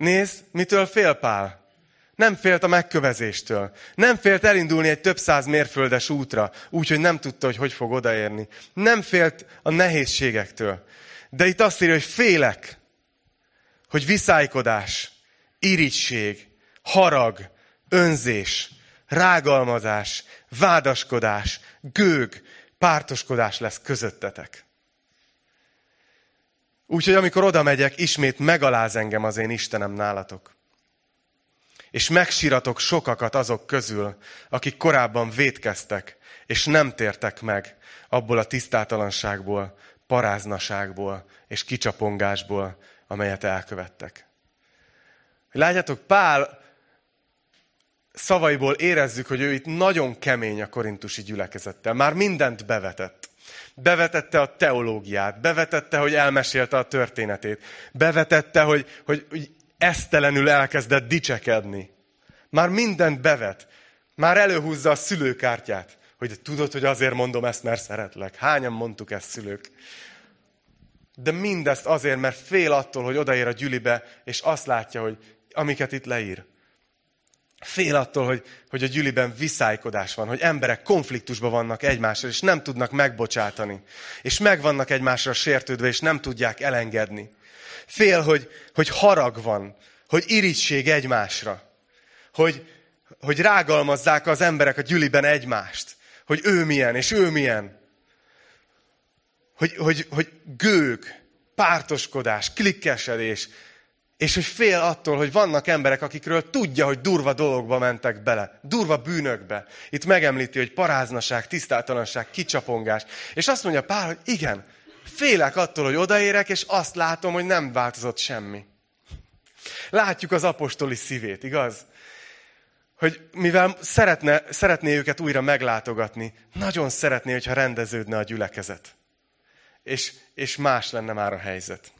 Nézd, mitől fél Pál? Nem félt a megkövezéstől. Nem félt elindulni egy több száz mérföldes útra, úgyhogy nem tudta, hogy hogy fog odaérni. Nem félt a nehézségektől. De itt azt írja, hogy félek, hogy viszálykodás, irigység, harag, önzés, rágalmazás, vádaskodás, gőg, pártoskodás lesz közöttetek. Úgyhogy amikor oda megyek, ismét megaláz engem az én Istenem nálatok. És megsiratok sokakat azok közül, akik korábban vétkeztek, és nem tértek meg abból a tisztátalanságból, paráznaságból és kicsapongásból, amelyet elkövettek. Látjátok, Pál szavaiból érezzük, hogy ő itt nagyon kemény a korintusi gyülekezettel. Már mindent bevetett. Bevetette a teológiát, bevetette, hogy elmesélte a történetét, bevetette, hogy, hogy, hogy esztelenül elkezdett dicsekedni. Már mindent bevet. Már előhúzza a szülőkártyát, hogy tudod, hogy azért mondom ezt, mert szeretlek. Hányan mondtuk ezt szülők? De mindezt azért, mert fél attól, hogy odaér a gyülibe, és azt látja, hogy amiket itt leír. Fél attól, hogy, hogy a gyüliben viszálykodás van, hogy emberek konfliktusban vannak egymással, és nem tudnak megbocsátani. És meg vannak egymásra sértődve, és nem tudják elengedni. Fél, hogy, hogy harag van, hogy irigység egymásra. Hogy, hogy rágalmazzák az emberek a gyüliben egymást. Hogy ő milyen, és ő milyen. Hogy, hogy, hogy gők, pártoskodás, klikkesedés, és hogy fél attól, hogy vannak emberek, akikről tudja, hogy durva dologba mentek bele, durva bűnökbe. Itt megemlíti, hogy paráznaság, tisztátalanság, kicsapongás. És azt mondja Pál, hogy igen, félek attól, hogy odaérek, és azt látom, hogy nem változott semmi. Látjuk az apostoli szívét, igaz? Hogy mivel szeretne, szeretné őket újra meglátogatni, nagyon szeretné, hogyha rendeződne a gyülekezet. És, és más lenne már a helyzet.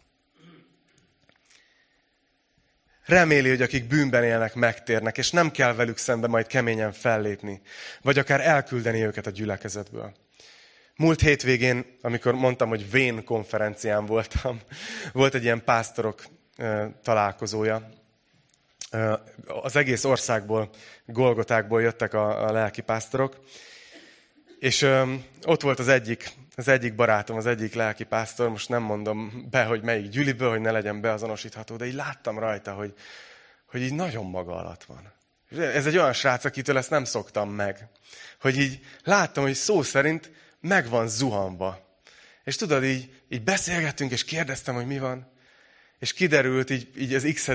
Reméli, hogy akik bűnben élnek, megtérnek, és nem kell velük szembe majd keményen fellépni, vagy akár elküldeni őket a gyülekezetből. Múlt hétvégén, amikor mondtam, hogy Vén konferencián voltam, [laughs] volt egy ilyen pásztorok találkozója. Az egész országból, Golgotákból jöttek a, a lelki pásztorok, és ott volt az egyik az egyik barátom, az egyik lelki pásztor, most nem mondom be, hogy melyik gyűliből, hogy ne legyen beazonosítható, de így láttam rajta, hogy, hogy így nagyon maga alatt van. Ez egy olyan srác, akitől ezt nem szoktam meg. Hogy így láttam, hogy szó szerint meg van zuhanva. És tudod, így, így beszélgettünk, és kérdeztem, hogy mi van. És kiderült, így, így az x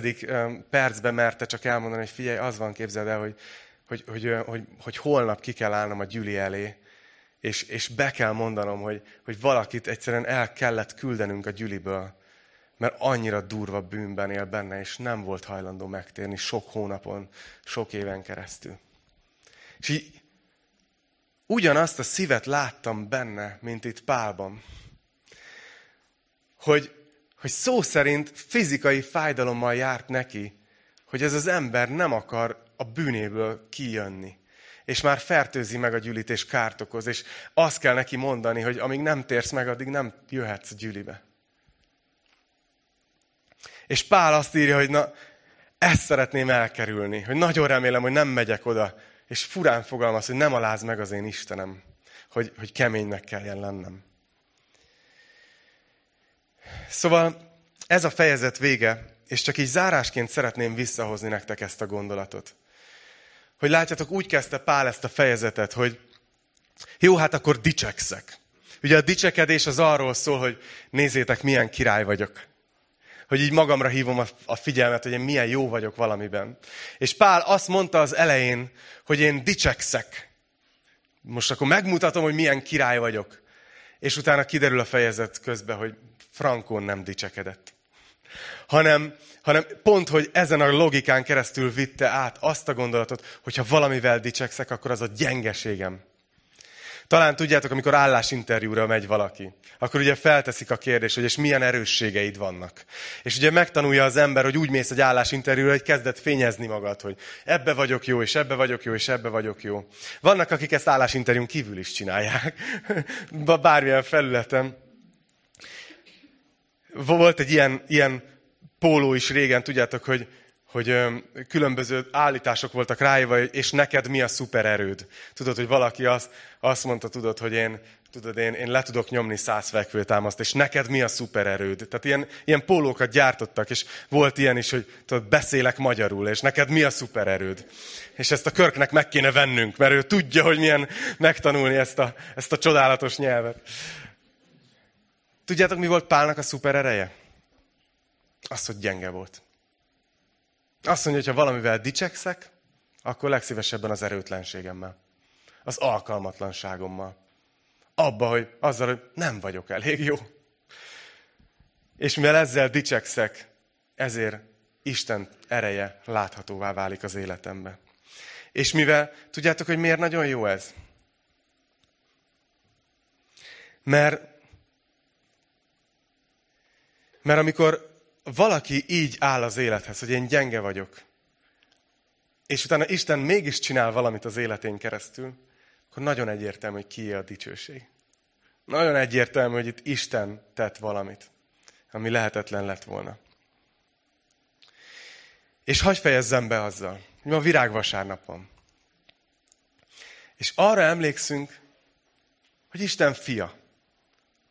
percben merte csak elmondani, hogy figyelj, az van, képzeld el, hogy, hogy, hogy, hogy, hogy holnap ki kell állnom a gyüli elé, és, és be kell mondanom, hogy, hogy valakit egyszerűen el kellett küldenünk a gyüliből, mert annyira durva bűnben él benne, és nem volt hajlandó megtérni sok hónapon, sok éven keresztül. És így ugyanazt a szívet láttam benne, mint itt Pálban. Hogy, hogy szó szerint fizikai fájdalommal járt neki, hogy ez az ember nem akar a bűnéből kijönni és már fertőzi meg a gyűlit, és kárt okoz, és azt kell neki mondani, hogy amíg nem térsz meg, addig nem jöhetsz a gyűlibe. És Pál azt írja, hogy na, ezt szeretném elkerülni, hogy nagyon remélem, hogy nem megyek oda, és furán fogalmaz, hogy nem aláz meg az én Istenem, hogy, hogy keménynek kelljen lennem. Szóval ez a fejezet vége, és csak így zárásként szeretném visszahozni nektek ezt a gondolatot hogy látjátok, úgy kezdte Pál ezt a fejezetet, hogy jó, hát akkor dicsekszek. Ugye a dicsekedés az arról szól, hogy nézzétek, milyen király vagyok. Hogy így magamra hívom a figyelmet, hogy én milyen jó vagyok valamiben. És Pál azt mondta az elején, hogy én dicsekszek. Most akkor megmutatom, hogy milyen király vagyok. És utána kiderül a fejezet közben, hogy Frankon nem dicsekedett hanem, hanem pont, hogy ezen a logikán keresztül vitte át azt a gondolatot, hogyha valamivel dicsekszek, akkor az a gyengeségem. Talán tudjátok, amikor állásinterjúra megy valaki, akkor ugye felteszik a kérdést, hogy és milyen erősségeid vannak. És ugye megtanulja az ember, hogy úgy mész egy állásinterjúra, hogy kezdett fényezni magad, hogy ebbe vagyok jó, és ebbe vagyok jó, és ebbe vagyok jó. Vannak, akik ezt állásinterjún kívül is csinálják, [laughs] bármilyen felületen. Volt egy ilyen, ilyen póló is régen, tudjátok, hogy, hogy különböző állítások voltak ráírva, és neked mi a szupererőd. Tudod, hogy valaki azt, azt mondta, tudod, hogy én tudod, én, én le tudok nyomni száz fekvőtámaszt, és neked mi a szupererőd? Tehát ilyen, ilyen pólókat gyártottak, és volt ilyen is, hogy tudod, beszélek magyarul, és neked mi a szupererőd? És ezt a körknek meg kéne vennünk, mert ő tudja, hogy milyen megtanulni ezt a, ezt a csodálatos nyelvet. Tudjátok, mi volt Pálnak a szuperereje? Az, hogy gyenge volt. Azt mondja, hogy ha valamivel dicsekszek, akkor legszívesebben az erőtlenségemmel. Az alkalmatlanságommal. Abba, hogy azzal, hogy nem vagyok elég jó. És mivel ezzel dicsekszek, ezért Isten ereje láthatóvá válik az életembe. És mivel, tudjátok, hogy miért nagyon jó ez? Mert, mert amikor valaki így áll az élethez, hogy én gyenge vagyok, és utána Isten mégis csinál valamit az életén keresztül, akkor nagyon egyértelmű, hogy kié a dicsőség. Nagyon egyértelmű, hogy itt Isten tett valamit, ami lehetetlen lett volna. És hagyj fejezzem be azzal, hogy ma virágvasárnap van. És arra emlékszünk, hogy Isten fia,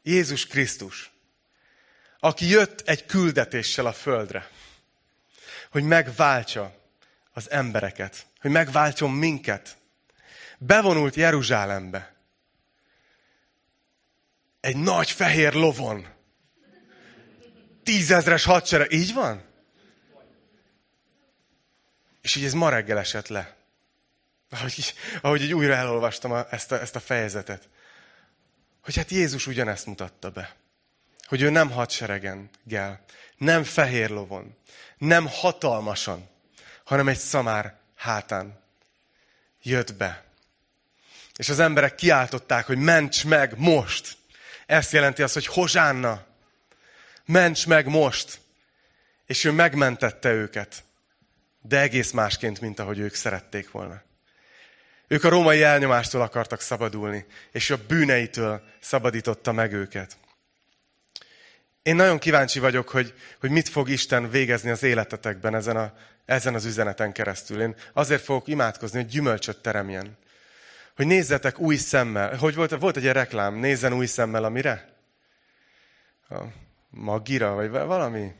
Jézus Krisztus, aki jött egy küldetéssel a földre, hogy megváltsa az embereket, hogy megváltson minket. Bevonult Jeruzsálembe. Egy nagy fehér lovon. Tízezres hadsereg. Így van? És így ez ma reggel esett le. Ahogy, ahogy így újra elolvastam a, ezt, a, ezt a fejezetet. Hogy hát Jézus ugyanezt mutatta be hogy ő nem hadseregengel, nem fehér lovon, nem hatalmasan, hanem egy szamár hátán jött be. És az emberek kiáltották, hogy ments meg most. Ezt jelenti az, hogy hozsánna, ments meg most. És ő megmentette őket, de egész másként, mint ahogy ők szerették volna. Ők a római elnyomástól akartak szabadulni, és a bűneitől szabadította meg őket. Én nagyon kíváncsi vagyok, hogy, hogy mit fog Isten végezni az életetekben ezen, a, ezen az üzeneten keresztül. Én azért fogok imádkozni, hogy gyümölcsöt teremjen. Hogy nézzetek új szemmel. Hogy volt, volt egy reklám, nézzen új szemmel a mire? A magira, vagy valami?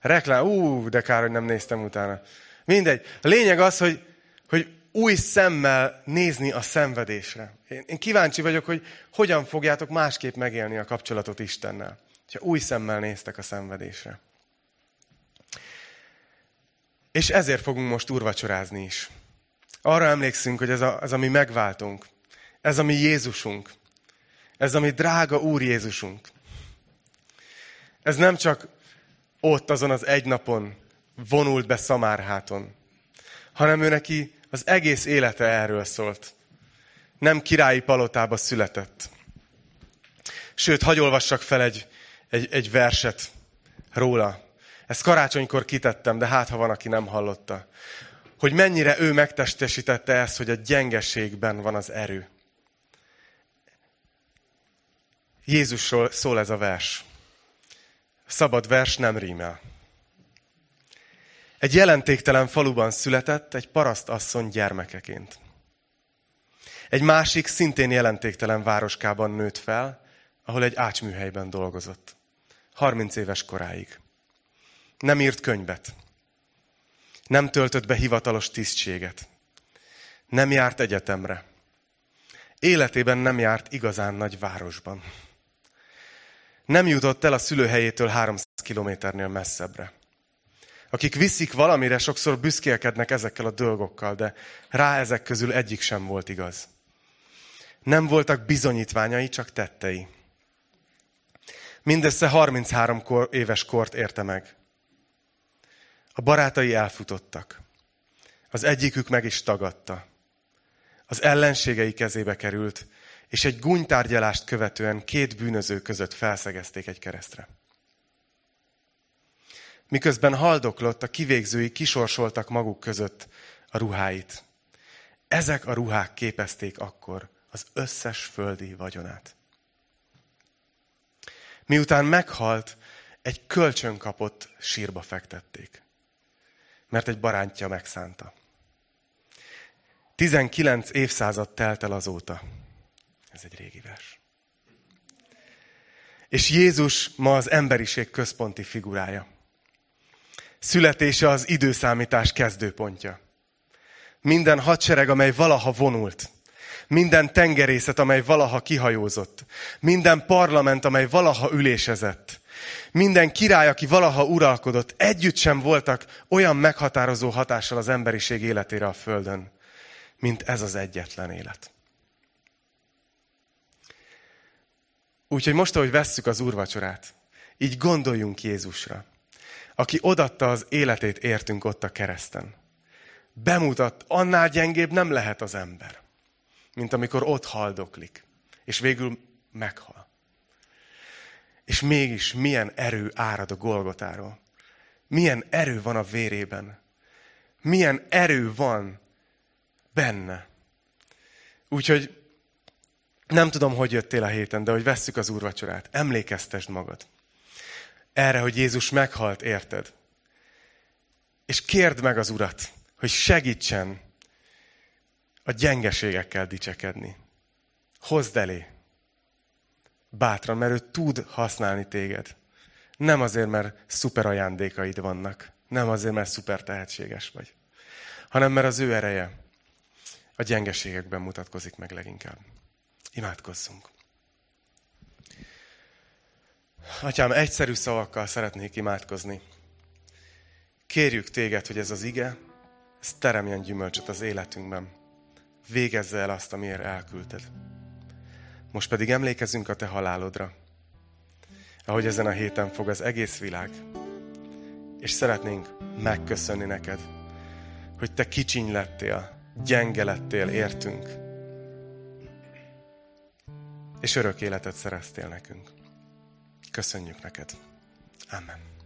Reklám, ú, de kár, hogy nem néztem utána. Mindegy. A lényeg az, hogy, hogy új szemmel nézni a szenvedésre. Én, kíváncsi vagyok, hogy hogyan fogjátok másképp megélni a kapcsolatot Istennel, ha új szemmel néztek a szenvedésre. És ezért fogunk most urvacsorázni is. Arra emlékszünk, hogy ez a, ez a mi megváltunk, ez a mi Jézusunk, ez a mi drága Úr Jézusunk. Ez nem csak ott azon az egy napon vonult be Szamárháton, hanem ő neki az egész élete erről szólt. Nem királyi palotába született. Sőt, hagy olvassak fel egy, egy, egy verset róla. Ezt karácsonykor kitettem, de hát ha van, aki nem hallotta. Hogy mennyire ő megtestesítette ezt, hogy a gyengeségben van az erő. Jézusról szól ez a vers. Szabad vers nem rímel. Egy jelentéktelen faluban született egy parasztasszony gyermekeként. Egy másik, szintén jelentéktelen városkában nőtt fel, ahol egy ácsműhelyben dolgozott. 30 éves koráig. Nem írt könyvet. Nem töltött be hivatalos tisztséget. Nem járt egyetemre. Életében nem járt igazán nagy városban. Nem jutott el a szülőhelyétől 300 kilométernél messzebbre akik viszik valamire, sokszor büszkélkednek ezekkel a dolgokkal, de rá ezek közül egyik sem volt igaz. Nem voltak bizonyítványai, csak tettei. Mindössze 33 kor, éves kort érte meg. A barátai elfutottak. Az egyikük meg is tagadta. Az ellenségei kezébe került, és egy gúnytárgyalást követően két bűnöző között felszegezték egy keresztre. Miközben haldoklott, a kivégzői kisorsoltak maguk között a ruháit. Ezek a ruhák képezték akkor az összes földi vagyonát. Miután meghalt, egy kölcsön kapott sírba fektették, mert egy barántja megszánta. 19 évszázad telt el azóta. Ez egy régi vers. És Jézus ma az emberiség központi figurája. Születése az időszámítás kezdőpontja. Minden hadsereg, amely valaha vonult, minden tengerészet, amely valaha kihajózott, minden parlament, amely valaha ülésezett, minden király, aki valaha uralkodott, együtt sem voltak olyan meghatározó hatással az emberiség életére a Földön, mint ez az egyetlen élet. Úgyhogy most, ahogy vesszük az úrvacsorát, így gondoljunk Jézusra, aki odatta az életét értünk ott a kereszten. Bemutat, annál gyengébb nem lehet az ember, mint amikor ott haldoklik, és végül meghal. És mégis milyen erő árad a Golgotáról. Milyen erő van a vérében. Milyen erő van benne. Úgyhogy nem tudom, hogy jöttél a héten, de hogy vesszük az úrvacsorát, emlékeztesd magad. Erre, hogy Jézus meghalt, érted? És kérd meg az Urat, hogy segítsen a gyengeségekkel dicsekedni. Hozd elé. Bátran, mert ő tud használni téged. Nem azért, mert szuper ajándékaid vannak. Nem azért, mert szuper tehetséges vagy. Hanem mert az ő ereje a gyengeségekben mutatkozik meg leginkább. Imádkozzunk. Atyám, egyszerű szavakkal szeretnék imádkozni. Kérjük téged, hogy ez az ige, ez teremjen gyümölcsöt az életünkben. Végezze el azt, amiért elküldted. Most pedig emlékezünk a te halálodra, ahogy ezen a héten fog az egész világ. És szeretnénk megköszönni neked, hogy te kicsiny lettél, gyenge lettél, értünk, és örök életet szereztél nekünk. Köszönjük neked. Amen.